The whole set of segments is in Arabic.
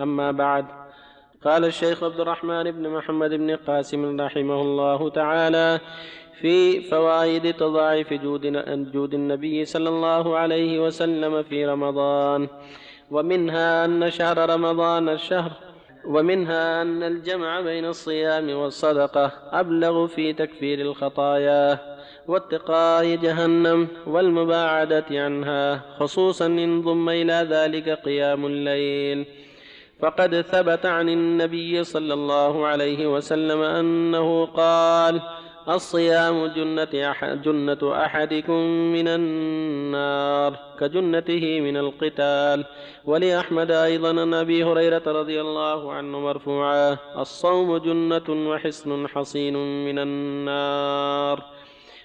أما بعد قال الشيخ عبد الرحمن بن محمد بن قاسم رحمه الله تعالى في فوائد تضاعف جود جود النبي صلى الله عليه وسلم في رمضان ومنها أن شهر رمضان الشهر ومنها أن الجمع بين الصيام والصدقة أبلغ في تكفير الخطايا واتقاء جهنم والمباعدة عنها خصوصا إن ضم إلى ذلك قيام الليل. فقد ثبت عن النبي صلى الله عليه وسلم أنه قال الصيام جنة, أحد جنة أحدكم من النار كجنته من القتال. ولأحمد أيضا عن أبي هريرة رضي الله عنه مرفوعا الصوم جنة وحصن حصين من النار.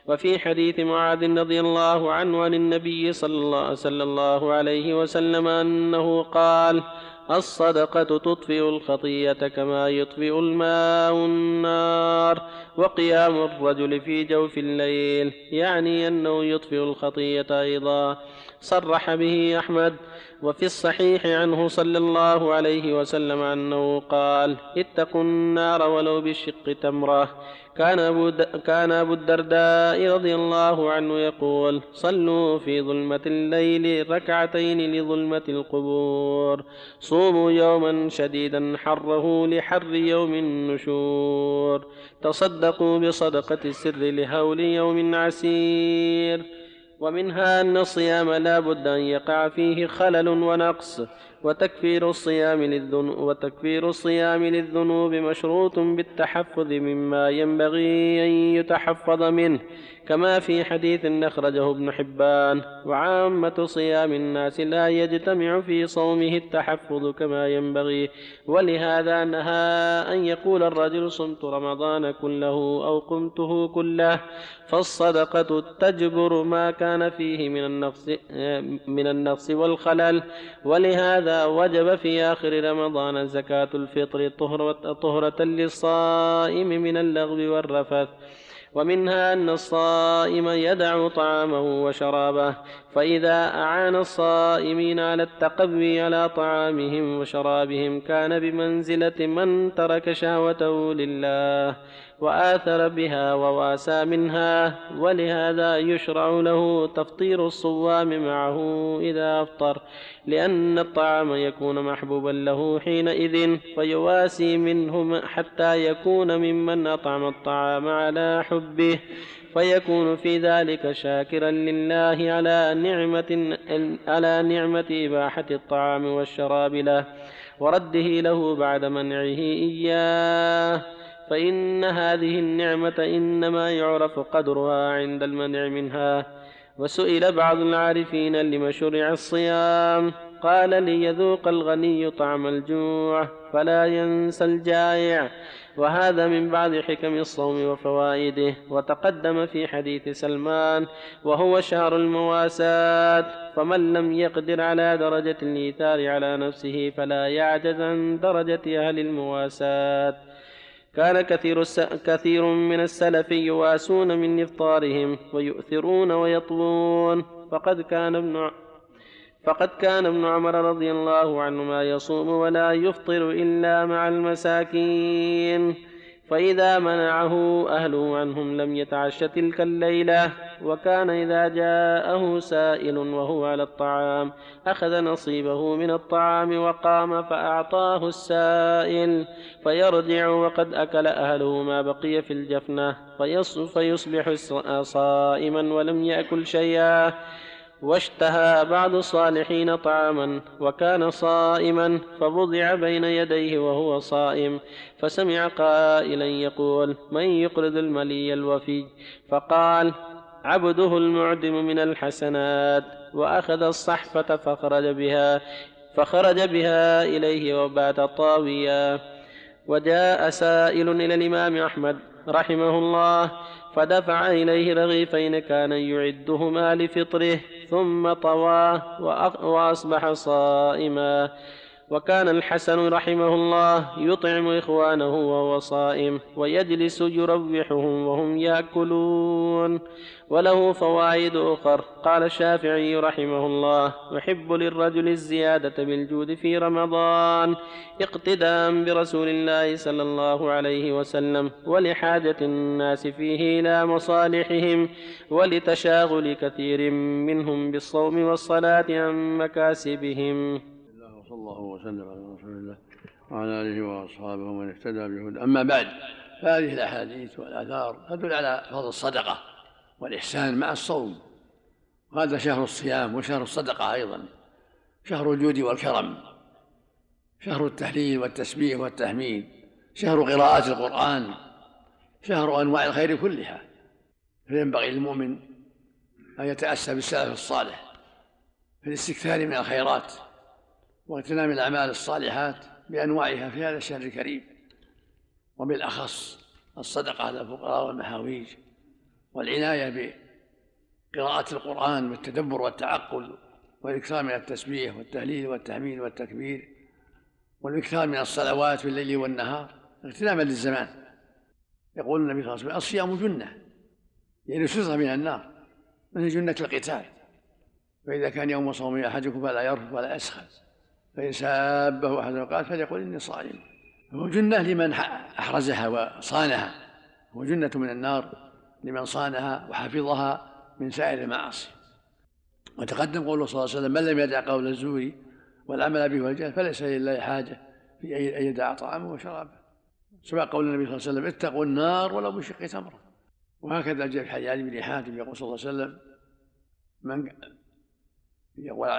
وفي حديث معاذ رضي الله عنه عن النبي صلى الله, صلى الله عليه وسلم أنه قال الصدقة تطفئ الخطية كما يطفئ الماء النار وقيام الرجل في جوف الليل يعني أنه يطفئ الخطية أيضا. صرح به أحمد وفي الصحيح عنه صلى الله عليه وسلم أنه قال اتقوا النار ولو بالشق تمرة. كان أبو, كان أبو الدرداء رضي الله عنه يقول صلوا في ظلمة الليل ركعتين لظلمة القبور. صوموا يوما شديدا حره لحر يوم النشور. تصدقوا بصدقة السر لهول يوم عسير. ومنها أن الصيام لا بد أن يقع فيه خلل ونقص وتكفير الصيام للذنوب وتكفير الصيام للذنوب مشروط بالتحفظ مما ينبغي أن يتحفظ منه. كما في حديث أخرجه ابن حبان وعامة صيام الناس لا يجتمع في صومه التحفظ كما ينبغي ولهذا نهى أن يقول الرجل صمت رمضان كله أو قمته كله فالصدقة تجبر ما كان فيه من النقص من النقص والخلل. ولهذا وجب في آخر رمضان زكاة الفطر طهرة للصائم من اللغو والرفث. ومنها أن الصائم يدع طعامه وشرابه فإذا أعان الصائمين على التقوي على طعامهم وشرابهم كان بمنزلة من ترك شهوته لله وآثر بها وواسى منها ولهذا يشرع له تفطير الصوام معه إذا أفطر لأن الطعام يكون محبوبا له حينئذ فيواسي منه حتى يكون ممن أطعم الطعام على حبه. فيكون في ذلك شاكرا لله على نعمة على نعمة إباحة الطعام والشراب له ورده له بعد منعه إياه. فإن هذه النعمة إنما يعرف قدرها عند المنع منها. وسئل بعض العارفين لم شرع الصيام. قال ليذوق الغني طعم الجوع فلا ينسى الجائع. وهذا من بعض حكم الصوم وفوائده وتقدم في حديث سلمان وهو شهر المواساة فمن لم يقدر على درجة الإيثار على نفسه فلا يعجز عن درجة أهل المواساة. كان كثير كثير من السلف يواسون من إفطارهم ويؤثرون ويطلون فقد كان ابن فقد كان ابن عمر رضي الله عنهما يصوم ولا يفطر إلا مع المساكين. فإذا منعه أهله عنهم لم يتعش تلك الليلة وكان إذا جاءه سائل وهو على الطعام أخذ نصيبه من الطعام وقام فأعطاه السائل فيرجع وقد أكل أهله ما بقي في الجفنة فيصبح صائما ولم يأكل شيئا. واشتهى بعض الصالحين طعاما وكان صائما فوضع بين يديه وهو صائم فسمع قائلا يقول من يقرض الملي الوفي؟ فقال عبده المعدم من الحسنات. وأخذ الصحفة فخرج بها فخرج بها إليه وبات طاويا. وجاء سائل إلى الإمام أحمد رحمه الله فدفع إليه رغيفين كان يعدهما لفطره. ثم طواه وأصبح صائما. وكان الحسن رحمه الله يطعم إخوانه وهو صائم ويجلس يروحهم وهم يأكلون. وله فوائد أخر. قال الشافعي رحمه الله يحب للرجل الزيادة بالجود في رمضان اقتداء برسول الله صلى الله عليه وسلم ولحاجة الناس فيه إلى مصالحهم ولتشاغل كثير منهم بالصوم والصلاة عن مكاسبهم. الله وسلم على رسول الله وعلى آله وأصحابه ومن اهتدى بهدى أما بعد فهذه الأحاديث والآثار تدل على فضل الصدقة والإحسان مع الصوم. وهذا شهر الصيام وشهر الصدقة أيضا شهر الجود والكرم شهر التحليل والتسبيح والتحميد شهر قراءة القرآن شهر أنواع الخير كلها. فينبغي للمؤمن أن يتأسى بالسلف الصالح في الاستكثار من الخيرات. واغتنام الأعمال الصالحات بأنواعها في هذا الشهر الكريم وبالأخص الصدقة على الفقراء والمحاويج والعناية بقراءة القرآن والتدبر والتعقل والإكثار من التسبيح والتهليل والتحميد والتكبير والإكثار من الصلوات في الليل والنهار اغتناما للزمان. يقول النبي صلى الله عليه وسلم الصيام جنة يعني سترة من النار مثل جنة القتال. فإذا كان يوم صوم أحدكم فلا يرفض ولا يسخن فإن سابه أحد قال فليقل إني صائم. هو جنة لمن أحرزها وصانها. هو جنة من النار لمن صانها وحفظها من سائر المعاصي. وتقدم قوله صلى الله عليه وسلم من لم يدع قول الزور والعمل به والجهل فليس لله حاجة في أن يدع طعامه وشرابه. سبق قول النبي صلى الله عليه وسلم اتقوا النار ولو بشق تمرة. وهكذا جاء في حديث بن حاتم يقول صلى الله عليه وسلم من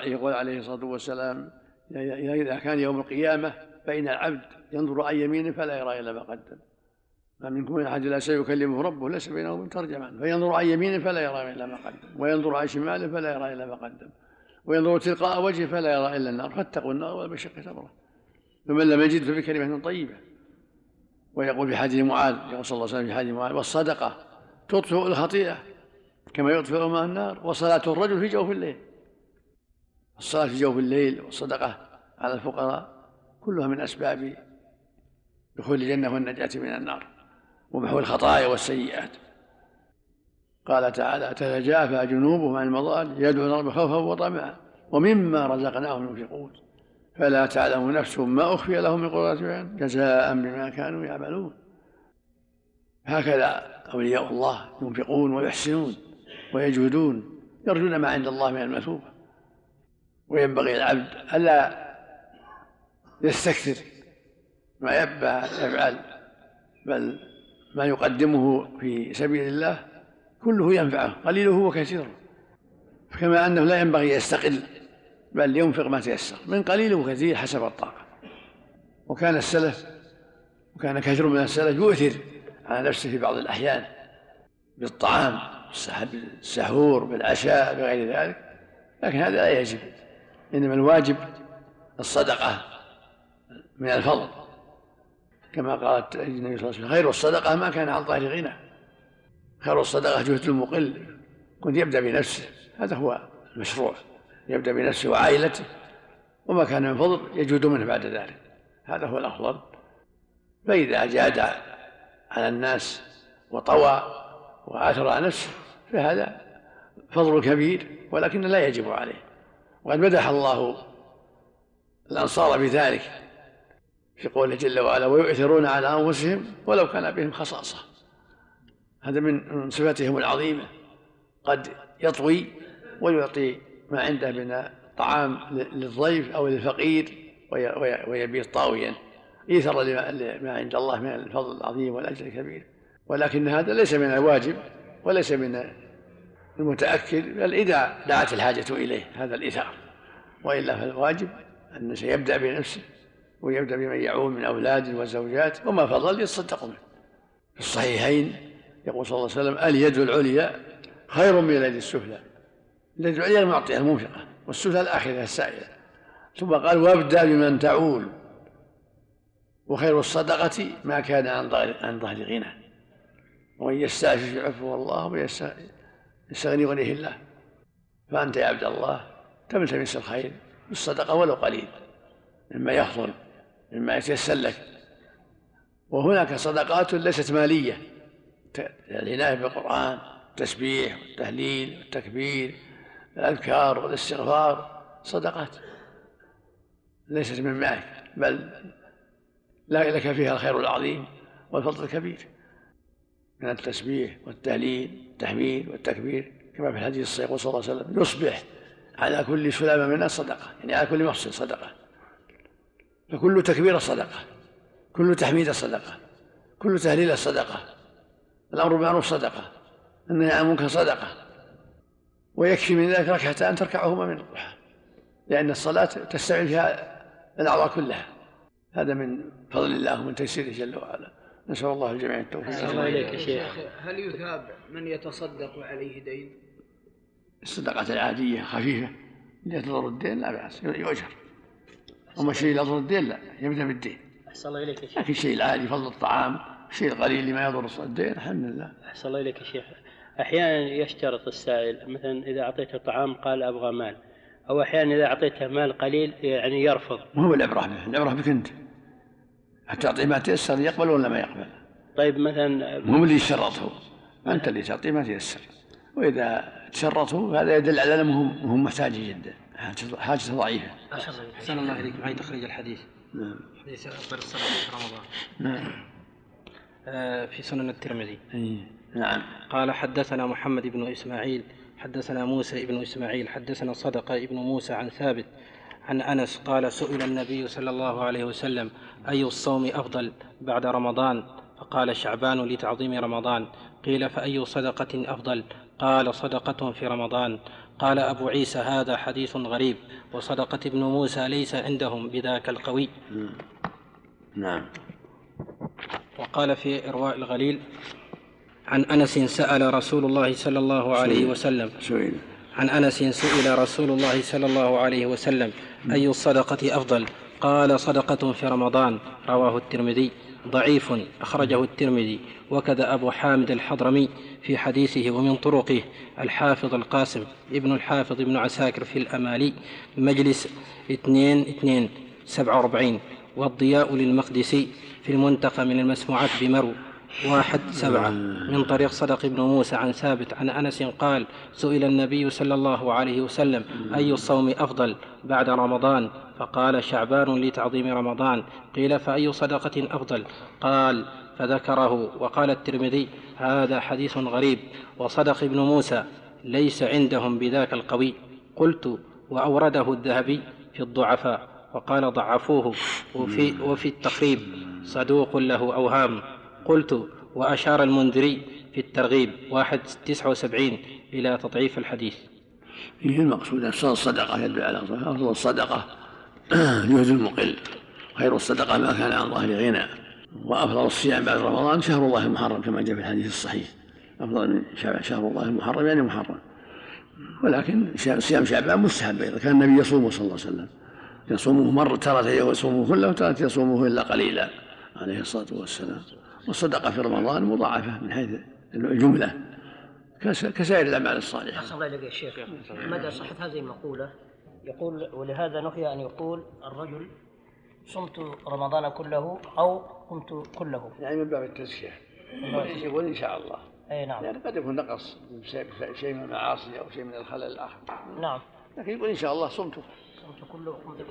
يقول عليه الصلاة والسلام إذا كان يوم القيامة فإن العبد ينظر عن يمينه فلا يرى إلا ما قدم. ما منكم من أحد لا سيكلمه ربه ليس بينه وبين ترجمان. فينظر عن يمينه فلا يرى إلا ما قدم. وينظر عن شماله فلا يرى إلا ما قدم. وينظر تلقاء وجهه فلا يرى إلا النار. فاتقوا النار والمشق تمره فمن لم يجد فبكلمة طيبة. ويقول في حديث معاذ يقول صلى الله عليه وسلم في حديث معاذ والصدقة تطفئ الخطيئة كما يطفئ الماء النار وصلاة الرجل في جوف الليل. الصلاة في جوف الليل والصدقة على الفقراء كلها من أسباب دخول الجنة والنجاة من النار ومحو الخطايا والسيئات. قال تعالى تتجافى جنوبهم عن المضاجع يدعون رب خوفا وطمعا ومما رزقناهم ينفقون. فلا تعلم نفس ما أخفي لهم من قرة جزاء بما كانوا يعملون. هكذا أولياء الله ينفقون ويحسنون ويجهدون يرجون ما عند الله من المثوبة. وينبغي العبد ألا يستكثر ما يفعل بل ما يقدمه في سبيل الله كله ينفعه قليله وكثيره. كما أنه لا ينبغي يستقل بل ينفق ما تيسر من قليل وكثير حسب الطاقة. وكان السلف وكان كثير من السلف يؤثر على نفسه في بعض الأحيان بالطعام بالسحور بالعشاء بغير ذلك لكن هذا لا يجب. إنما الواجب الصدقة من الفضل كما قالت النبي صلى الله عليه وسلم خير الصدقة ما كان عن ظهر غنى خير الصدقة جهد المقل كنت يبدأ بنفسه هذا هو المشروع يبدأ بنفسه وعائلته وما كان من فضل يجود منه بعد ذلك هذا هو الأفضل. فإذا جاد على الناس وطوى وآثر على نفسه فهذا فضل كبير ولكن لا يجب عليه. وقد مدح الله الأنصار بذلك في قوله جل وعلا ويؤثرون على أنفسهم ولو كان بهم خصاصة. هذا من صفتهم العظيمة. قد يطوي ويعطي ما عنده من طعام للضيف أو للفقير ويبيت طاويا. إيثر لما عند الله من الفضل العظيم والأجر الكبير. ولكن هذا ليس من الواجب وليس من المتأكد بل إذا دعت الحاجة إليه هذا الإيثار وإلا فالواجب أن يبدأ بنفسه ويبدأ بمن يعول من أولاد وزوجات وما فضل يتصدق منه. في الصحيحين يقول صلى الله عليه وسلم اليد العليا خير من اليد السفلى. اليد العليا المعطية المنفقة والسفلى الآخرة السائلة. ثم قال وابدأ بمن تعول. وخير الصدقة ما كان عن ظهر غنى ومن يستعفف يعفو الله ويستغني يغنيه الله. فأنت يا عبد الله تلتمس الخير؟ بالصدقة ولو قليل. مما يحضر مما يتيسر لك وهناك صدقات ليست مالية. العناية بالقرآن التسبيح والتهليل والتكبير الأذكار والاستغفار صدقات. ليست من معك بل لا لك فيها الخير العظيم والفضل الكبير. من التسبيح والتهليل والتحميد والتكبير كما في الحديث الصحيح صلى الله عليه وسلم يصبح على كل سلامة من الناس صدقة يعني على كل محسن صدقة. فكل تكبيرة صدقة كل تحميدة صدقة كل تهليلة صدقة الأمر بالمعروف صدقة النهي عن المنكر صدقة. ويكفي من ذلك ركعتان تركعهما من الضحى لأن الصلاة تستعين فيها الأعضاء كلها. هذا من فضل الله ومن تيسيره جل وعلا. نسأل الله الجميع التوفيق. الله إليك يا شيخ. هل يثاب من يتصدق عليه دين؟ الصدقة العادية خفيفة اللي تضر الدين لا بأس يؤجر. أما الشيء اللي يضر الدين لا يبدأ بالدين. أحسن الله إليك يا شيخ. لكن الشيء العادي فضل الطعام الشيء القليل اللي ما يضر الدين الحمد لله. أحسن الله إليك يا شيخ. أحيانا يشترط السائل مثلا إذا أعطيته طعام قال أبغى مال أو أحيانا إذا أعطيته مال قليل يعني يرفض. ما هو العبرة به العبرة بك أنت حتى تعطيه ما تيسر يقبل ولا ما يقبل؟ طيب مثلا مو اللي يشرطه. أنت اللي تعطيه ما تيسر. وإذا تشرطه هذا يدل على أنهم هم محتاجين جدا. حاجة ضعيفة. أحسن الله إليك. معي تخريج الحديث. نعم. حديث أفضل الصلاة في رمضان. نعم. آه، في سنن الترمذي. أي نعم. قال حدثنا محمد بن إسماعيل حدثنا موسى بن إسماعيل حدثنا صدقة ابن موسى عن ثابت عن أنس قال سئل النبي صلى الله عليه وسلم أي الصوم أفضل بعد رمضان؟ فقال شعبان لتعظيم رمضان. قيل فأي صدقة أفضل؟ قال صدقة في رمضان. قال أبو عيسى هذا حديث غريب وصدقة ابن موسى ليس عندهم بذاك القوي. نعم. وقال في إرواء الغليل عن أنس سأل رسول الله صلى الله عليه وسلم. سئل عن أنس سئل رسول الله صلى الله عليه وسلم أي الصدقة أفضل؟ قال صدقة في رمضان رواه الترمذي ضعيف أخرجه الترمذي وكذا أبو حامد الحضرمي في حديثه ومن طرقه الحافظ القاسم ابن الحافظ ابن عساكر في الأمالي مجلس اثنين اثنين سبعة وأربعين والضياء للمقدسي في المنتقى من المسموعات بمرو. واحد سبعة. من طريق صدق بن موسى عن ثابت عن أنس قال سئل النبي صلى الله عليه وسلم أي الصوم أفضل بعد رمضان؟ فقال شعبان لتعظيم رمضان. قيل فأي صدقة أفضل؟ قال فذكره. وقال الترمذي هذا حديث غريب. وصدق ابن موسى ليس عندهم بذاك القوي. قلت وأورده الذهبي في الضعفاء. وقال ضعفوه. وفي, وفي التقريب صدوق له أوهام. قلت وأشار المنذري في الترغيب واحد تسعة وسبعين إلى تضعيف الحديث. هي المقصود أفضل الصدقة يدل على أفضل الصدقة. جهد المقل خير الصدقة ما كان عن ظهر غنى وأفضل الصيام بعد رمضان شهر الله المحرم كما جاء في الحديث الصحيح. أفضل من شهر الله المحرم يعني محرم. ولكن صيام شعبان مستحب أيضا. كان النبي يصومه صلى الله عليه وسلم. يصومه مرة تارة يصومه كله وتارة يصومه إلا قليلا عليه الصلاة والسلام. والصدقة في رمضان مضاعفة من حيث الجملة. كسائر الأعمال الصالحة. أحسن الله إليك يا شيخ. مدى صحة هذه المقولة؟ يقول ولهذا نهي أن يقول الرجل صمت رمضان كله أو قمت كله. يعني من باب التزكية. يقول إن شاء الله. أي نعم. يعني قد يكون نقص شيء من المعاصي أو شيء من الخلل الآخر. نعم. لكن يقول إن شاء الله صمت.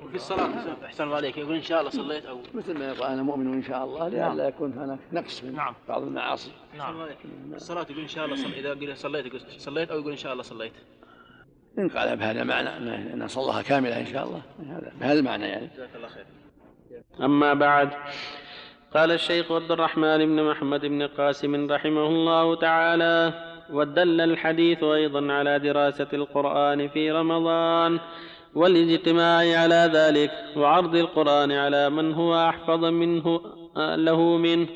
في الصلاة. أحسن الله عليك. يقول إن شاء الله صليت أو مثل ما يقول أنا مؤمن إن شاء الله لئلا يكون هناك نقص من نعم. بعض المعاصي. نعم. الصلاة يقول إن شاء الله صليت. إذا قيل صليت يقول صليت أو يقول إن شاء الله صليت. إن قال بهذا المعنى أن صلاها كاملة إن شاء الله. هذا بهذا المعنى يعني. جزاك الله خير. أما بعد قال الشيخ عبد الرحمن بن محمد بن قاسم رحمه الله تعالى ودل الحديث أيضا على دراسة القرآن في رمضان والإجتماع على ذلك وعرض القرآن على من هو أحفظ منه له منه.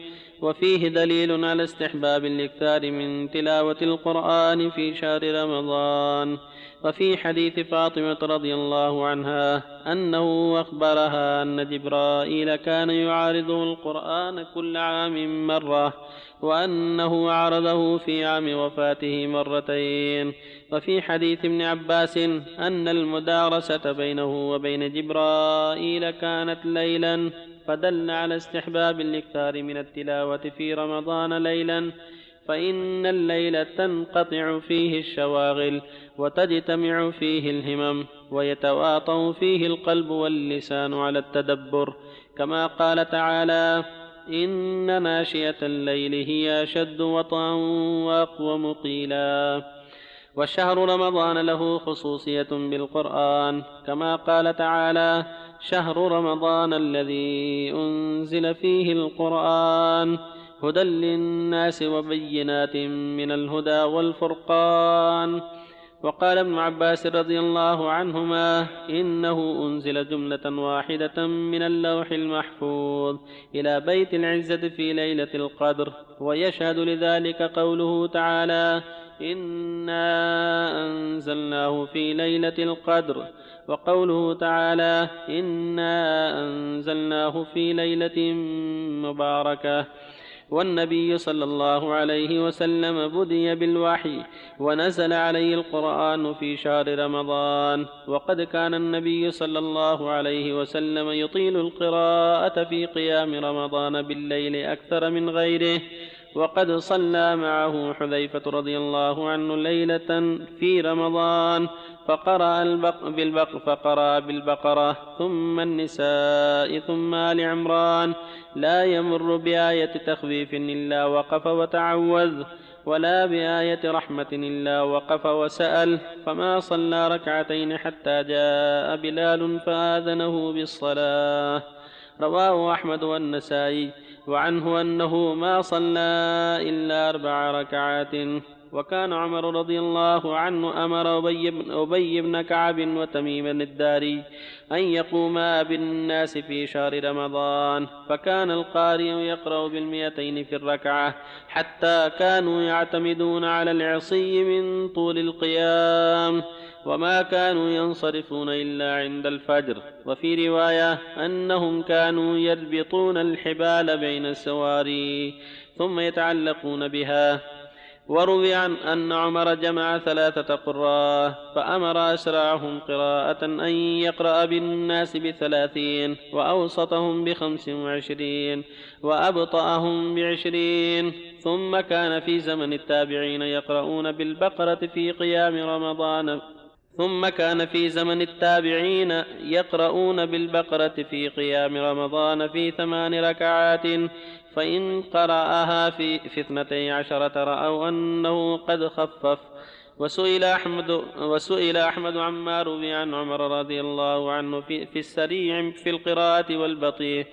وفيه دليل على استحباب الإكثار من تلاوة القرآن في شهر رمضان. وفي حديث فاطمة رضي الله عنها أنه أخبرها أن جبرائيل كان يعارضه القرآن كل عام مرة وأنه عرضه في عام وفاته مرتين. وفي حديث ابن عباس أن المدارسة بينه وبين جبرائيل كانت ليلا فدل على استحباب الاكثار من التلاوة في رمضان ليلا فإن الليل تنقطع فيه الشواغل وتجتمع فيه الهمم ويتواطأ فيه القلب واللسان على التدبر. كما قال تعالى إن ناشئة الليل هي أشد وطئا وأقوم قيلا وشهر رمضان له خصوصية بالقرآن كما قال تعالى شهر رمضان الذي أنزل فيه القرآن هدى للناس وبينات من الهدى والفرقان. وقال ابن عباس رضي الله عنهما إنه أنزل جملة واحدة من اللوح المحفوظ إلى بيت العزة في ليلة القدر ويشهد لذلك قوله تعالى إنا أنزلناه في ليلة القدر وقوله تعالى إنا أنزلناه في ليلة مباركة والنبي صلى الله عليه وسلم بدي بالوحي ونزل عليه القرآن في شهر رمضان وقد كان النبي صلى الله عليه وسلم يطيل القراءة في قيام رمضان بالليل أكثر من غيره وقد صلى معه حذيفة رضي الله عنه ليلة في رمضان فقرأ البق بالبق فقرأ بالبقرة ثم النساء ثم آل عمران. لا يمر بآية تخفيف إلا وقف وتعوذ ولا بآية رحمة إلا وقف وسأل. فما صلى ركعتين حتى جاء بلال فآذنه بالصلاة. رواه أحمد والنسائي. وعنه أنه ما صلى إلا أربع ركعات. وكان عمر رضي الله عنه أمر أبي بن, أبي بن كعب وتميم الداري أن يقوما بالناس في شهر رمضان فكان القارئ يقرأ بالمئتين في الركعة حتى كانوا يعتمدون على العصي من طول القيام وما كانوا ينصرفون إلا عند الفجر. وفي رواية أنهم كانوا يربطون الحبال بين السواري ثم يتعلقون بها. وروي عن أن عمر جمع ثلاثة قراء فأمر أسرعهم قراءة أن يقرأ بالناس بثلاثين وأوسطهم بخمس وعشرين وأبطأهم بعشرين ثم كان في زمن التابعين يقرؤون بالبقرة في قيام رمضان ثم كان في زمن التابعين يقرؤون بالبقرة في قيام رمضان في ثمان ركعات فإن قرأها في, في اثنتي عشرة رأوا أنه قد خفف. وسئل أحمد وسئل أحمد عما روي عن عمر رضي الله عنه في, في السريع في القراءة والبطيء.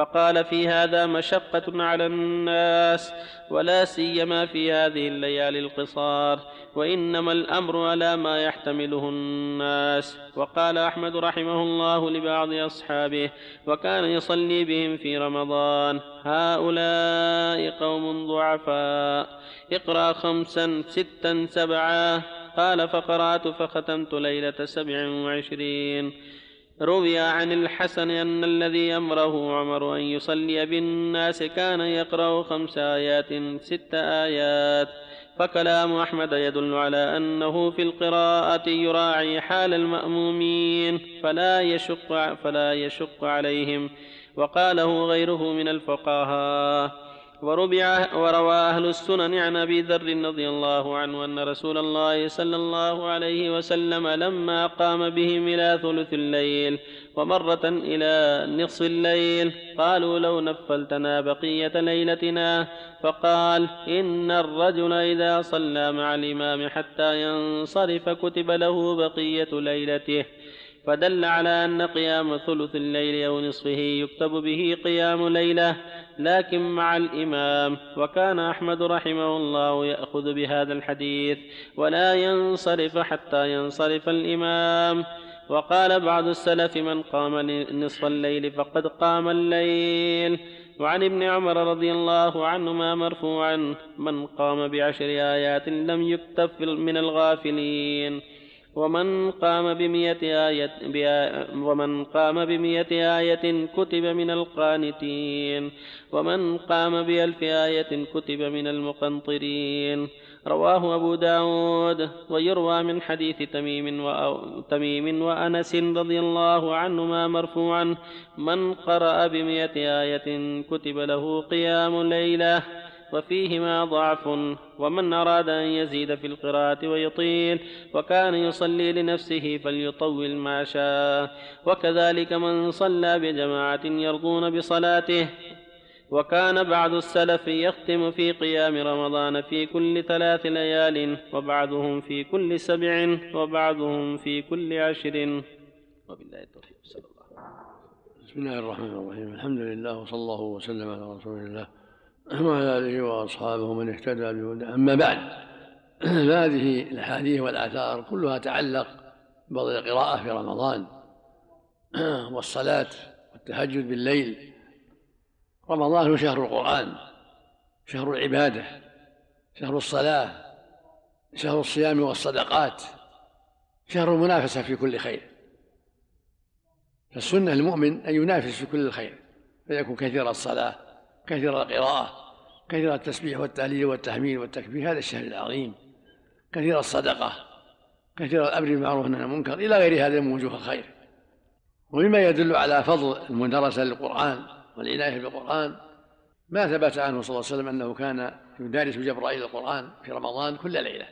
فقال في هذا مشقة على الناس ولا سيما في هذه الليالي القصار وإنما الأمر على ما يحتمله الناس. وقال أحمد رحمه الله لبعض أصحابه وكان يصلي بهم في رمضان. هؤلاء قوم ضعفاء. اقرأ خمسا ستا سبعا. قال فقرأت فختمت ليلة سبع وعشرين. روي عن الحسن أن الذي أمره عمر أن يصلي بالناس كان يقرأ خمس آيات ست آيات. فكلام أحمد يدل على أنه في القراءة يراعي حال المأمومين فلا يشق فلا يشق عليهم. وقاله غيره من الفقهاء. وربع وروى أهل السنن عن أبي ذر رضي الله عنه أن رسول الله صلى الله عليه وسلم لما قام بهم إلى ثلث الليل ومرة إلى نصف الليل قالوا لو نفلتنا بقية ليلتنا فقال إن الرجل إذا صلى مع الإمام حتى ينصرف كتب له بقية ليلته فدل على أن قيام ثلث الليل أو نصفه يكتب به قيام ليلة لكن مع الإمام وكان أحمد رحمه الله يأخذ بهذا الحديث ولا ينصرف حتى ينصرف الإمام. وقال بعض السلف من قام نصف الليل فقد قام الليل. وعن ابن عمر رضي الله عنهما مرفوعا من قام بعشر آيات لم يكتف من الغافلين. ومن قام بمئة آية ومن قام بمئة آية كتب من القانتين ومن قام بألف آية كتب من المقنطرين رواه أبو داود ويروى من حديث تميم. تميم وأنس رضي الله عنهما مرفوعا من قرأ بمئة آية كتب له قيام ليلة وفيهما ضعف ومن أراد أن يزيد في القراءة ويطيل وكان يصلي لنفسه فليطول ما شاء. وكذلك من صلى بجماعة يرضون بصلاته. وكان بعض السلف يختم في قيام رمضان في كل ثلاث ليال وبعضهم في كل سبع وبعضهم في كل عشر. وبالله التوفيق. صلى الله بسم الله الرحمن الرحيم. الحمد لله وصلى الله وسلم على رسول الله. وعلى آله وأصحابه ومن اهتدى بهداه. أما بعد فهذه الأحاديث والآثار كلها تعلق بفضل القراءه في رمضان والصلاة والتهجد بالليل. رمضان هو شهر القرآن شهر العبادة شهر الصلاة شهر الصيام والصدقات شهر المنافسة في كل خير. فالسنة للمؤمن أن ينافس في كل الخير فيكون كثير الصلاة. كثير القراءة كثير التسبيح والتهليل والتحميد والتكبير هذا الشهر العظيم. كثير الصدقة كثير الأمر بالمعروف والنهي عن المنكر إلى غير هذا من وجوه الخير. ومما يدل على فضل المدرسة للقرآن والعناية بالقرآن. ما ثبت عنه صلى الله عليه وسلم أنه كان يدارس جبرائيل القرآن في رمضان كل ليلة.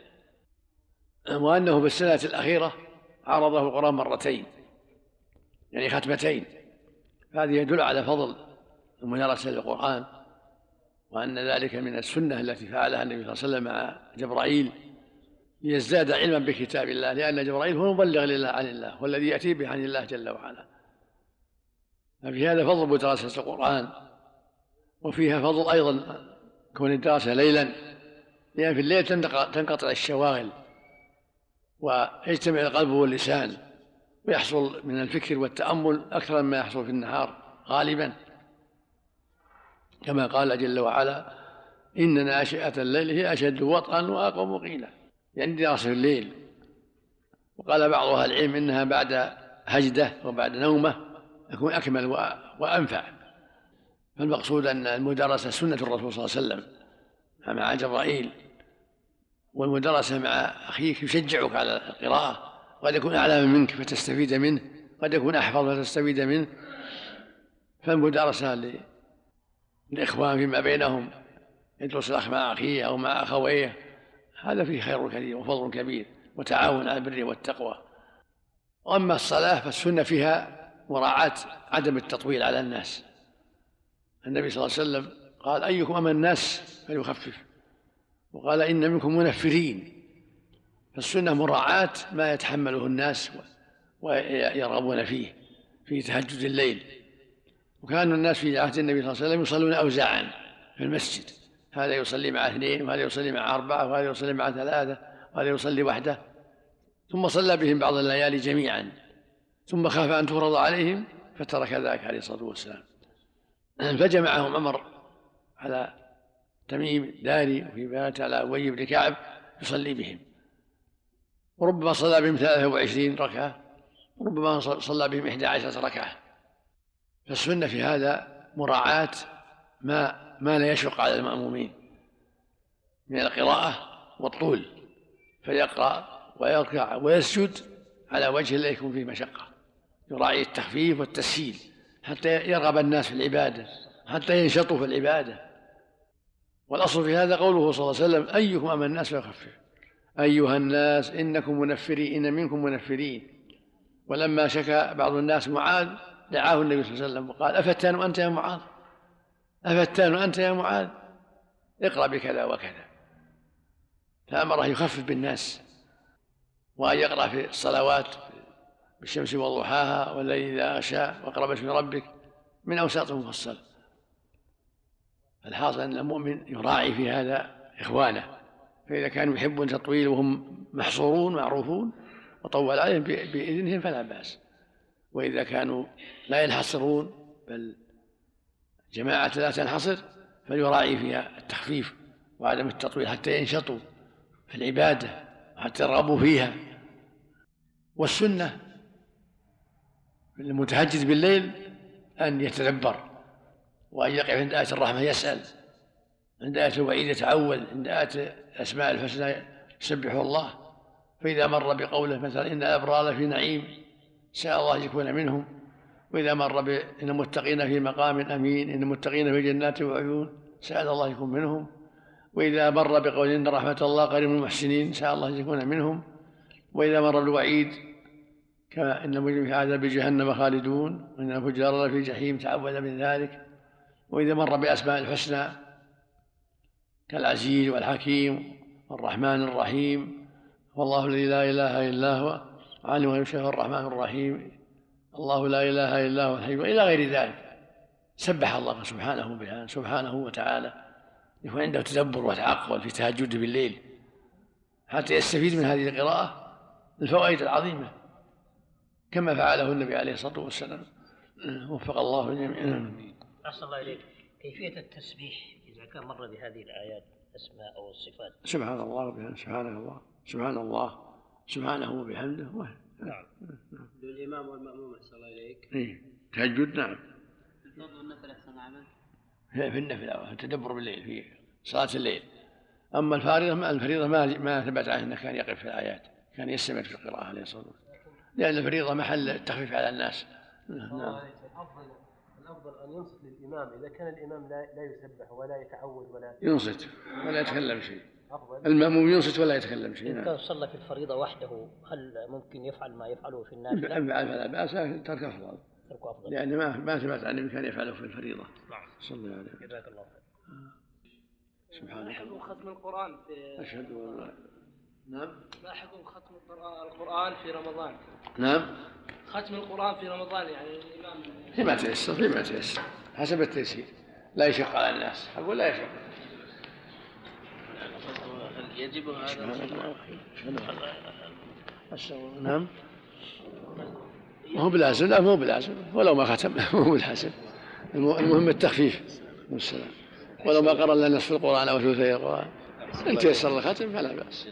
وأنه في السنة الأخيرة عرضه القرآن مرتين يعني ختمتين. هذه يدل على فضل المدارسة للقرآن وأن ذلك من السنة التي فعلها النبي صلى الله عليه وسلم مع جبرائيل ليزداد علما بكتاب الله لأن جبرائيل هو المبلغ لله عن الله والذي يأتي به عن الله جل وعلا. ففي هذا فضل بدراسة القرآن وفيها فضل أيضا كون الدراسة ليلا لأن في الليل تنقطع الشواغل ويجتمع القلب واللسان ويحصل من الفكر والتأمل أكثر مما يحصل في النهار غالبا. كما قال جل وعلا إن ناشئة الليل هي أشد وطئا وأقوم قيلا. يعني دراسة الليل. وقال بعض أهل العلم إنها بعد هجدة وبعد نومة يكون أكمل وأنفع. فالمقصود أن المدرسة سنة الرسول صلى الله عليه وسلم مع جبرائيل والمدرسة مع أخيك يشجعك على القراءة. قد يكون أعلم منك فتستفيد منه قد يكون أحفظ فتستفيد منه. فالمدارسة للإخوان فيما بينهم يدرس الأخ مع أخيه أو مع أخويه. هذا فيه خير كثير وفضل كبير وتعاون على البر والتقوى. وأما الصلاة فالسنة فيها مراعاة عدم التطويل على الناس. النبي صلى الله عليه وسلم قال أيكم أما الناس فليخفف. وقال إن منكم منفرين. فالسنة مراعاة ما يتحمله الناس ويرغبون فيه في تهجد الليل. وكان الناس في عهد النبي صلى الله عليه وسلم يصلون أوزاعا في المسجد. هذا يصلي مع اثنين وهذا يصلي مع أربعة وهذا يصلي مع ثلاثة وهذا يصلي وحده. ثم صلى بهم بعض الليالي جميعا. ثم خاف أن تفرض عليهم فترك ذلك عليه الصلاة والسلام. فجمعهم عمر على تميم داري وفي بيت على أبي بن كعب يصلي بهم. وربما صلى بهم ثلاثة وعشرين ركعة وربما صلى بهم إحدى عشرة ركعة. فالسنة في هذا مراعاة ما ما لا يشق على المأمومين من القراءة والطول فيقرأ ويركع ويسجد على وجه لا يكون فيه مشقة. يراعي التخفيف والتسهيل حتى يرغب الناس في العبادة حتى ينشطوا في العبادة. والأصل في هذا قوله صلى الله عليه وسلم أيكم أما الناس فيخفف. أيها الناس إنكم منفرين إن منكم منفرين. ولما شكى بعض الناس معاذ دعاه النبي صلى الله عليه وسلم وقال أفتان أنت يا معاذ؟ أفتان أنت يا معاذ؟ اقرأ بكذا وكذا. فأمره يخفف بالناس وأن يقرأ في الصلوات بالشمس وضحاها والليل إذا غشى واقرب اسم ربك من أوساط مفصل. الحاصل أن المؤمن يراعي في هذا إخوانه فإذا كانوا يحبون التطويل وهم محصورون معروفون وطول عليهم بإذنهم فلا بأس. وإذا كانوا لا ينحصرون بل جماعة لا تنحصر فليراعي فيها التخفيف وعدم التطويل حتى ينشطوا في العبادة حتى يرغبوا فيها. والسنة المتهجد بالليل أن يتدبر وأن يقف عند آية الرحمة يسأل. عند آية الوعيد يتعول عند آية الأسماء الحسنى يسبح الله. فإذا مر بقوله مثلا إن الأبرار في نعيم سأل الله يكون منهم. وإذا مر بإن المتقين في مقام أمين إن المتقين في جنات وعيون سأل الله يكون منهم. وإذا مر بقول إن رحمة الله قريب من المحسنين سأل الله يكون منهم. وإذا مر بالوعيد كما إن المجرم في عذاب جهنم خالدون وإن الفجار في جحيم تعوذ من ذلك. وإذا مر بأسماء الحسنى كالعزيز والحكيم والرحمن الرحيم. والله الذي لا إله إلا هو عالم ويشفى الرحمن الرحيم. الله لا إله إلا هو الحي إلى غير ذلك سبح الله سبحانه وبحمده سبحانه وتعالى. يكون عنده تدبر وتعقل في تهجده بالليل. حتى يستفيد من هذه القراءة؟ الفوائد العظيمة. كما فعله النبي عليه الصلاة والسلام. وفق الله الجميع أحسن الله إليك. كيفية التسبيح؟ إذا كان مر بهذه الآيات الأسماء أو الصفات. سبحان الله سبحان الله سبحان الله. سبحانه وبحمده. نعم. للإمام والمأموم أحسن الله إليك. إيه. تهجد؟ نعم. الفرض والنفل أحسن الله في النفل التدبر بالليل في صلاة الليل. أما الفريضة ما الفريضة ما ما ثبت عنه أنه كان يقف في الآيات كان يستمر في القراءة عليه الصلاة والسلام. لأن الفريضة محل التخفيف على الناس. نعم. الأفضل الأفضل أن ينصت للإمام إذا كان الإمام لا لا يسبح ولا يتعود ولا ينصت ولا يتكلم شيء. المأموم ينصت ولا يتكلم شيء إن نعم. كان صلى في الفريضة وحده هل ممكن يفعل ما يفعله في النافلة؟ أما فلا بأس ترك أفضل. تركه أفضل. لأن ما ما ثبت عن النبي كان يفعله في الفريضة. نعم. صلى الله عليه وسلم. جزاك الله خير. سبحانك اللهم ختم القرآن في أشهد أن لا. نعم. ما حكم ختم القرآن في رمضان؟ نعم. ختم القرآن في رمضان يعني الإمام فيما تيسر فيما تيسر حسب التيسير. لا يشق على الناس. أقول لا يشق هل يجب هذا سبحان الله أشهد أن لا إله إلا الله أستغفر الله. نعم. ما هو بلازم لا مو بلازم ولو ما ختم. مو بلازم الم- المهم التخفيف. والسلام. ولو ما قرأ الا نصف القرآن أو ثلثي القرآن. إن تيسر الختم فلا بأس.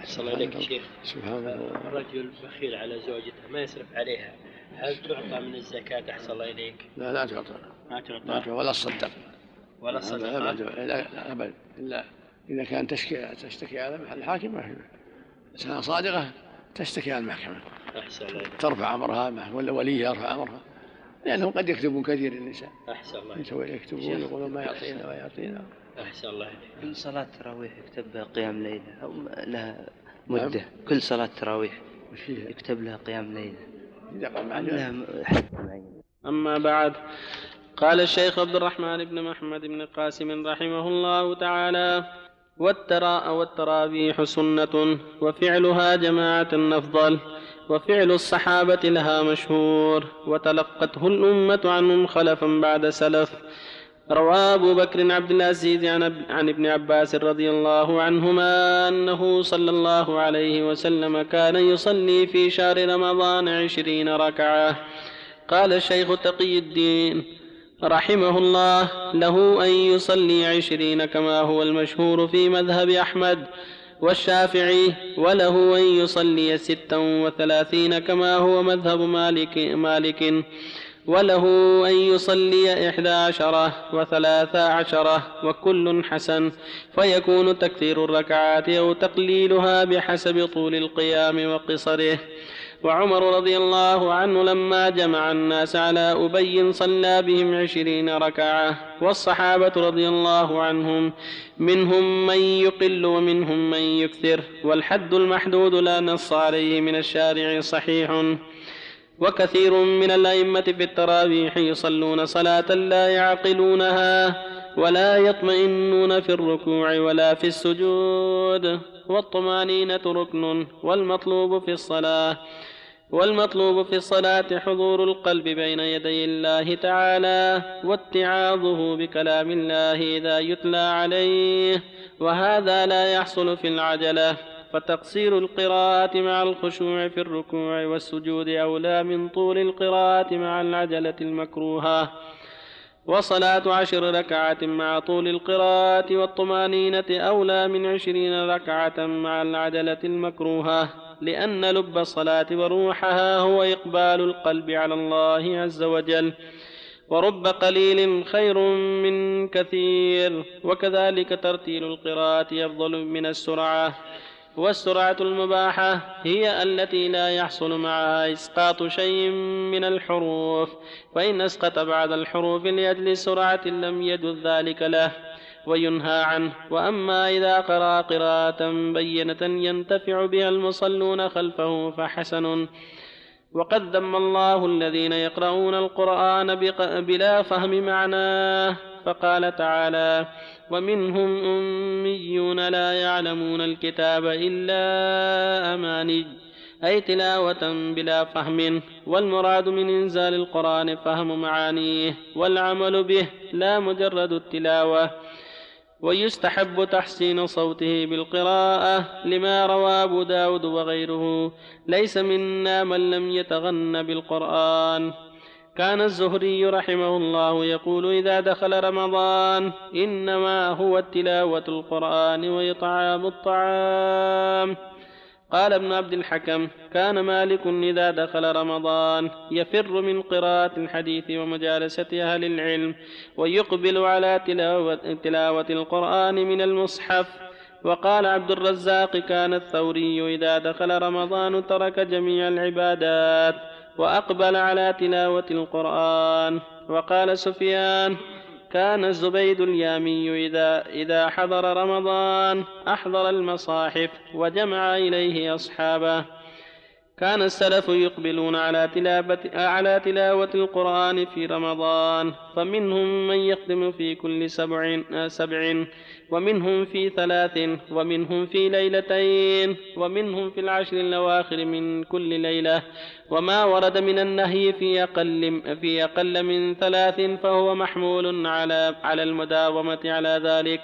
أحسن الله إليك يا شيخ. سبحان الله. الرجل بخيل على زوجته ما يصرف عليها. هل تعطى من الزكاة؟ أحسن الله إليك؟ لا لا تعطى. ما تعطى. ولا تصدق ولا لا لا أبدا. إلا إذا كان تشكي تشتكي على محل الحاكم ما في إنسانة صادقة تشتكي على المحكمة. أحسن ترفع أمرها ولا وليها يرفع أمرها. لأنهم قد يكتبون كثير النساء أحسن الله يكتبون يقولون ما يعطينا ما يعطينا. أحسن الله إليك. كل صلاة تراويح يكتب لها قيام ليلة أو لها مدة. كل صلاة تراويح وش فيها؟ يكتب لها قيام ليلة. إذا أما بعد قال الشيخ عبد الرحمن بن محمد بن قاسم رحمه الله تعالى والتراء والتراويح سنة وفعلها جماعة أفضل وفعل الصحابة لها مشهور وتلقته الأمة عنهم خلفا بعد سلف. روى أبو بكر عبد العزيز عن, عن ابن عباس رضي الله عنهما أنه صلى الله عليه وسلم كان يصلي في شهر رمضان عشرين ركعة. قال الشيخ تقي الدين رحمه الله له أن يصلي عشرين كما هو المشهور في مذهب أحمد والشافعي وله أن يصلي ستا وثلاثين كما هو مذهب مالك, مالك وله أن يصلي إحدى عشرة وثلاث عشرة وكل حسن فيكون تكثير الركعات أو تقليلها بحسب طول القيام وقصره. وعمر رضي الله عنه لما جمع الناس على أبي صلى بهم عشرين ركعة والصحابة رضي الله عنهم منهم من يقل ومنهم من يكثر والحد المحدود لا نص عليه من الشارع صحيح. وكثير من الأئمة في التراويح يصلون صلاة لا يعقلونها ولا يطمئنون في الركوع ولا في السجود والطمأنينة ركن والمطلوب في الصلاة. والمطلوب في الصلاة حضور القلب بين يدي الله تعالى واتعاظه بكلام الله إذا يتلى عليه وهذا لا يحصل في العجلة. فتقصير القراءة مع الخشوع في الركوع والسجود أولى من طول القراءة مع العجلة المكروهة. وصلاة عشر ركعات مع طول القراءة والطمأنينة أولى من عشرين ركعة مع العجلة المكروهة. لأن لب الصلاة وروحها هو إقبال القلب على الله عز وجل. ورب قليل خير من كثير وكذلك ترتيل القراءة أفضل من السرعة. والسرعة المباحة هي التي لا يحصل معها إسقاط شيء من الحروف فإن أسقط بعد الحروف لأجل سرعة لم يجد ذلك له. وينهى عنه. وأما إذا قرأ قراءة بينة ينتفع بها المصلون خلفه فحسن. وقد ذم الله الذين يقرؤون القرآن بلا فهم معناه. فقال تعالى ومنهم أميون لا يعلمون الكتاب إلا أماني. أي تلاوة بلا فهم. والمراد من إنزال القرآن فهم معانيه. والعمل به لا مجرد التلاوة. ويستحب تحسين صوته بالقراءة لما روى أبو داود وغيره. ليس منا من لم يتغن بالقرآن. كان الزهري رحمه الله يقول إذا دخل رمضان إنما هو التلاوة القرآن وإطعام الطعام. قال ابن عبد الحكم كان مالك إذا دخل رمضان يفر من قراءة الحديث ومجالسة أهل العلم ويقبل على تلاوة, تلاوة القرآن من المصحف. وقال عبد الرزاق كان الثوري إذا دخل رمضان ترك جميع العبادات وأقبل على تلاوة القرآن. وقال سفيان كان الزبيد اليامي إذا إذا حضر رمضان أحضر المصاحف وجمع إليه أصحابه. كان السلف يقبلون على تلاوة على تلاوة القرآن في رمضان فمنهم من يخدم في كل سبع سبع ومنهم في ثلاث ومنهم في ليلتين ومنهم في العشر الأواخر من كل ليلة. وما ورد من النهي في أقل في أقل من ثلاث فهو محمول على على المداومة على ذلك.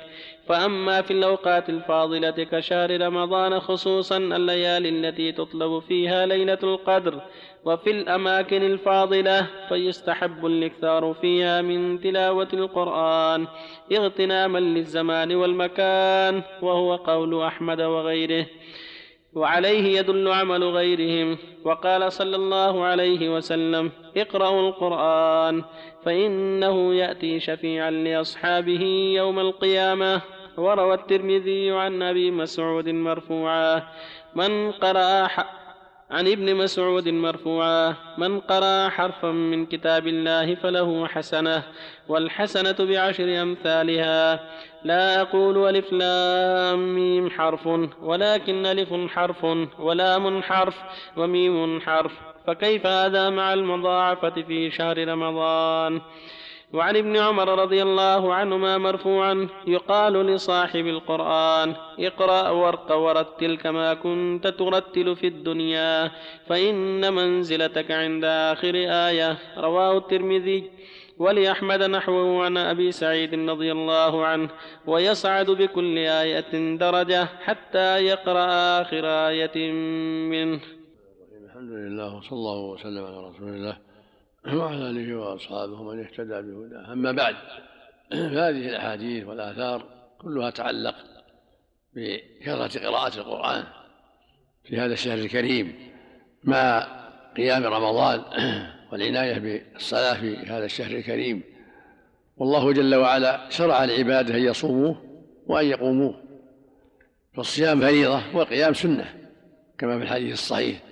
فأما في الأوقات الفاضلة كشهر رمضان خصوصا الليالي التي تطلب فيها ليلة القدر وفي الأماكن الفاضلة فيستحب الإكثار فيها من تلاوة القرآن اغتناما للزمان والمكان وهو قول أحمد وغيره. وعليه يدل عمل غيرهم. وقال صلى الله عليه وسلم اقرأوا القرآن فإنه يأتي شفيعا لأصحابه يوم القيامة. وروى الترمذي عن أبي مسعود مرفوعا. من قرأ عن ابن مسعود مرفوعا. من قرأ حرفا من كتاب الله فله حسنة والحسنة بعشر أمثالها. لا أقول ألف لام ميم حرف ولكن ألف حرف ولام حرف وميم حرف. فكيف هذا مع المضاعفة في شهر رمضان؟ وعن ابن عمر رضي الله عنهما مرفوعا يقال لصاحب القرآن اقرأ وارق ورتل كما كنت ترتل في الدنيا فإن منزلتك عند آخر آية رواه الترمذي ولأحمد نحوه عن أبي سعيد رضي الله عنه ويصعد بكل آية درجة حتى يقرأ آخر آية منه. الحمد لله وصلى الله وسلم على رسول الله. وعلى آله وأصحابه من اهتدى بهداه. أما بعد فهذه الأحاديث والآثار كلها تعلق بكثرة قراءة القرآن في هذا الشهر الكريم مع قيام رمضان والعناية بالصلاة في هذا الشهر الكريم. والله جل وعلا شرع لعباده أن يصوموه وأن يقوموه. فالصيام فريضة والقيام سنة كما في الحديث الصحيح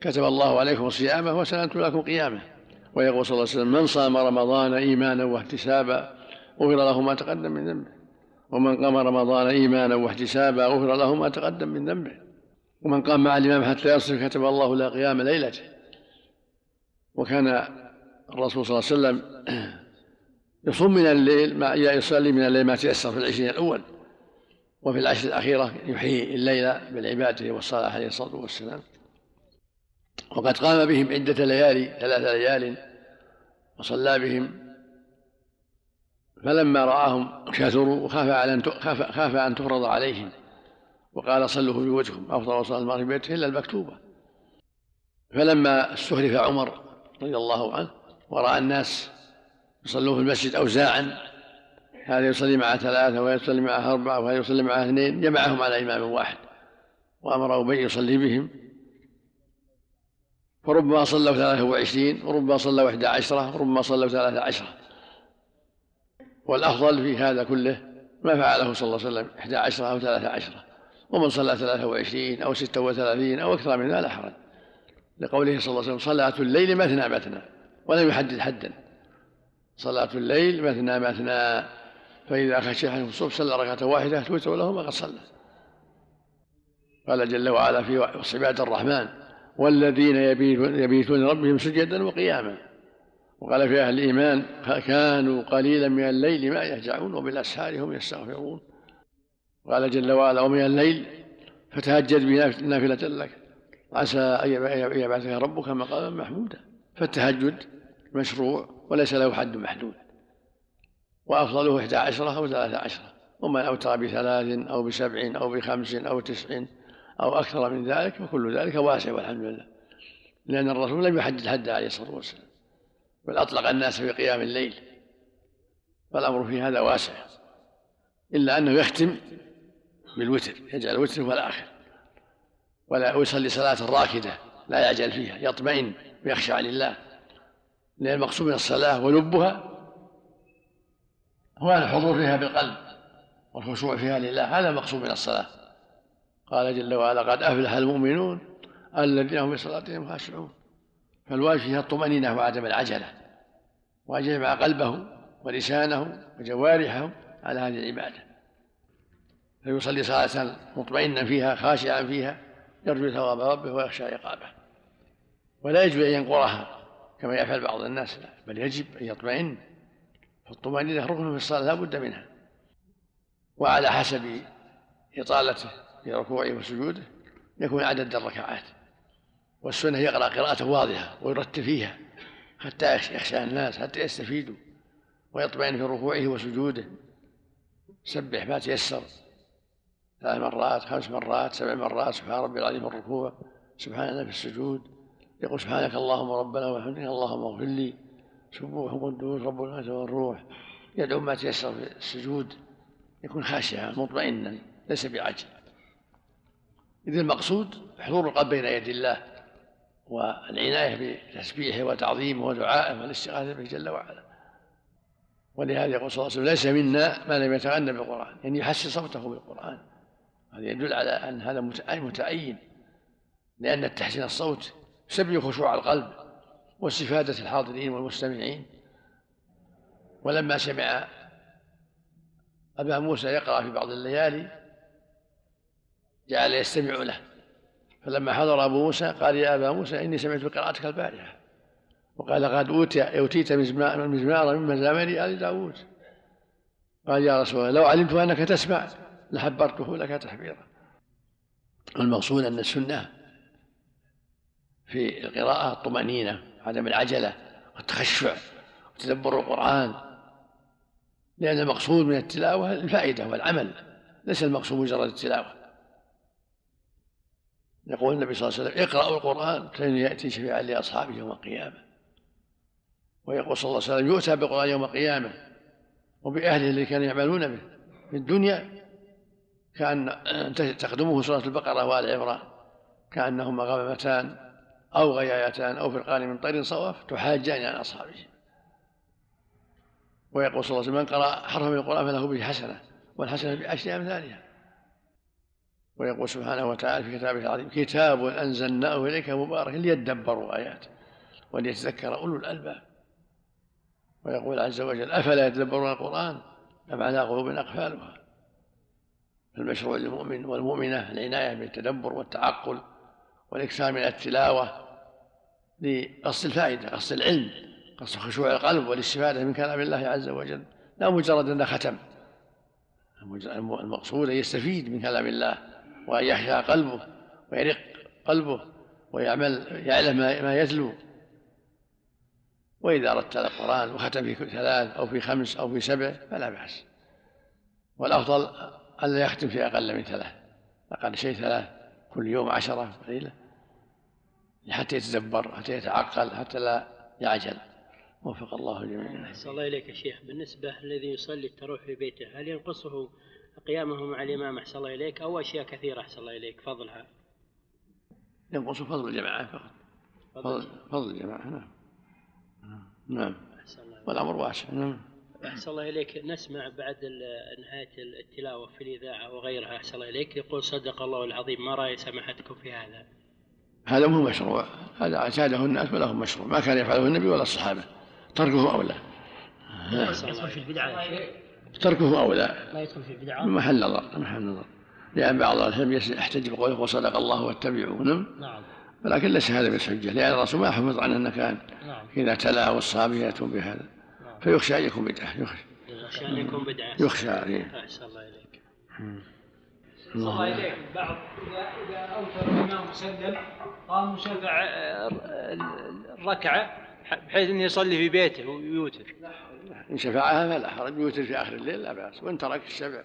كتب الله عليكم الصيام وسننت لكم قيامه. ويقول صلى الله عليه وسلم من صام رمضان إيمانا واحتسابا غفر له ما تقدم من ذنبه. ومن قام رمضان إيمانا واحتسابا غفر له ما تقدم من ذنبه. ومن قام مع الإمام حتى يصل كتب الله له قيام ليلته. وكان الرسول صلى الله عليه وسلم يصوم من الليل ما يصلي من الليل ما تيسر في العشرين الأول. وفي العشر الأخيرة يحيي الليل بالعبادة والصلاة عليه الصلاة والسلام. وقد قام بهم عدة ليالي ثلاث ليال وصلى بهم. فلما رآهم كثروا وخاف على أن خاف, خاف أن تفرض عليهم. وقال صلوا في وجهكم أفضل صلاة في بيته إلا المكتوبة. فلما استخلف عمر رضي الله عنه ورأى الناس يصلون في المسجد أوزاعا. هذا يصلي مع ثلاثة وهذا يصلي مع أربعة وهذا يصلي مع اثنين. جمعهم على إمام واحد. وأمر أبي يصلي بهم. فربما صلوا ثلاثة وعشرين وربما صلوا إحدى عشرة وربما صلوا ثلاثة عشرة. والأفضل في هذا كله ما فعله صلى الله عليه وسلم إحدى عشرة أو ثلاثة عشرة. ومن صلى ثلاثة وعشرين أو ستة وثلاثين أو أكثر من ذلك لا حرج. لقوله صلى الله عليه وسلم صلاة الليل مثنى مثنى ولم يحدد حدا. صلاة الليل مثنى مثنى فإذا خشي أحدهم الصبح صلى ركعة واحدة توتر له ما قد صلى. قال جل وعلا في وصف عباد الرحمن والذين يبيتون لربهم سجدا وقياما. وقال في أهل الإيمان كانوا قليلا من الليل ما يهجعون وبالأسحار هم يستغفرون. قال جل وعلا ومن الليل فتهجد بنافلة لك. عسى أن يبعثك ربك مقاما محمودا. فالتهجد مشروع وليس له حد محدود. وأفضله إحدى عشرة أو ثلاثة عشرة ومن أوتر بثلاث أو بسبع أو بخمس أو تسع أو أكثر من ذلك فكل ذلك واسع والحمد لله. لأن الرسول لم يحدد حد عليه الصلاة والسلام بل أطلق الناس في قيام الليل. فالأمر في هذا واسع إلا أنه يختم بالوتر يجعل الوتر هو الآخر. ولا يصلي صلاة راكدة لا يعجل فيها يطمئن ويخشع لله. لأن المقصود من الصلاة ولبها هو الحضور فيها بالقلب والخشوع فيها لله. هذا المقصود من الصلاة. قال جل وعلا قد أفلح المؤمنون الذين هم في صلاتهم خاشعون. فالواجب فيها الطمأنينة وعدم العجلة وأن يجمع قلبه ولسانه وجوارحه على هذه العبادة. فيصلي صلاة مطمئنا فيها خاشعا فيها يرجو ثواب ربه ويخشى عقابه. ولا يجب أن ينقرها كما يفعل بعض الناس بل يجب أن يطمئن. فالطمأنينة ركن في الصلاة لا بد منها. وعلى حسب إطالته في ركوعه وسجوده يكون عدد الركعات. والسنة يقرأ قراءة واضحة ويرتب فيها حتى يخشى الناس حتى يستفيدوا ويطمئن في ركوعه وسجوده. سبح ما تيسر. ثلاث مرات خمس مرات سبع مرات سبحان ربي العظيم في الركوع سبحان الله في السجود. يقول سبحانك اللهم ربنا وبحمدك اللهم اغفر لي. سبوح قدوس رب العزة والروح. يدعو ما تيسر في السجود. يكون خاشعا مطمئنا ليس بعجل. إذ المقصود حضور القلب بين يدي الله والعناية بتسبيحه وتعظيمه ودعائه والاستغاثة به جل وعلا. ولهذا يقول صلى الله عليه وسلم ليس منا ما لم يتغنى بالقرآن. يعني يحسن صوته بالقرآن. هذا يدل على أن هذا متأين لأن تحسين الصوت يسبب خشوع القلب واستفادة الحاضرين والمستمعين. ولما سمع أبا موسى يقرأ في بعض الليالي جعل يستمع له. فلما حضر أبو موسى قال يا أبا موسى إني سمعت قراءتك البارحة وقال قد أوتي أوتيت مزمارا من مزامير آل داوود قال يا رسول الله لو علمت أنك تسمع لحبرته لك تحبيرا. المقصود أن السنة في القراءة الطمأنينة عدم العجلة والتخشع وتدبر القرآن. لأن المقصود من التلاوة الفائدة والعمل. ليس المقصود مجرد التلاوة. يقول النبي صلى الله عليه وسلم اقرأوا القرآن فإن يأتي شفيعا لأصحابه يوم القيامة. ويقول صلى الله عليه وسلم يؤتى بالقرآن يوم القيامة وبأهله الذي كانوا يعملون به في الدنيا كأن تخدمه سورة البقرة وآل عمران كأنهما غمامتان أو غيايتان أو فرقان من طير صواف تحاجان عن أصحابه. ويقول صلى الله عليه وسلم من قرأ حرفا من القرآن فله به حسنة والحسنة بعشر أمثالها ويقول سبحانه وتعالى في كتابه العظيم كتاب أنزلناه إليك مبارك ليدبروا آياته وليتذكر أولو الألباب. ويقول عز وجل أفلا يتدبرون القرآن؟ أم على قلوب أقفالها؟ فالمشروع للمؤمن والمؤمنة العناية بالتدبر والتعقل والإكثار من التلاوة لقصد الفائدة قصد العلم قصد خشوع القلب والاستفادة من كلام الله عز وجل. لا مجرد أنه ختم المقصود أن يستفيد من كلام الله وأن يخشى قلبه ويرق قلبه ويعمل يعلم ما يتلو. وإذا أردت القرآن وختم في ثلاث أو في خمس أو في سبع فلا بأس. والأفضل ألا يختم في أقل من ثلاث. أقل شيء ثلاث كل يوم عشرة قليلة حتى يتدبر حتى يتعقل حتى لا يعجل. وفق الله الجميع أحسن الله إليك يا شيخ. بالنسبة الذي يصلي التراويح في بيته هل ينقصه قيامه مع الإمام أحسن الله إليك أو أشياء كثيرة أحسن الله إليك. فضلها. ينقص فضل الجماعة فقط. فضل, فضل الجماعة. نعم. نعم. أحسن الله إليك. والأمر واسع نعم. أحسن الله إليك. نسمع بعد نهاية التلاوة في الإذاعة وغيرها. أحسن الله إليك. يقول صدق الله العظيم. ما رأي سماحتكم في هذا؟ هذا مو مشروع. هذا اعتاده الناس وله مشروع؟ ما كان يفعله النبي ولا الصحابة. تركه أولى أحسن الله في إليك. البدعة تركه أولى ما يدخل في البدعة محل نظر محل نظر. لأن بعض العلم يحتج بقوله وصدق الله واتبعوا نعم. نعم. ولكن ليس هذا بالحجة لأن الرسول ما حفظ كان نعم. إذا تلا والصحابة يأتون بهذا. نعم. فيخشى أن يكون بدعة يخشى. يخشى أن يكون بدعة. يخشى عليه أحسن الله إليك. الله إليك. بعض إذا إذا أوتر الإمام مسلم قام مشفع الركعة بحيث أنه يصلي في بيته ويوتر. إن شفعها فلا حرج. يوتر في آخر الليل لا بأس. وإن ترك الشفع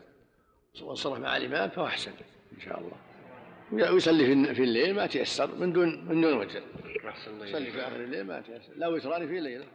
وانصرف مع الإمام فهو أحسن إن شاء الله. ويصلي في- في الليل ما تيسر من دون من دون وتر. يصلي في آخر الليل ما تيسر. لا وتران في ليلة.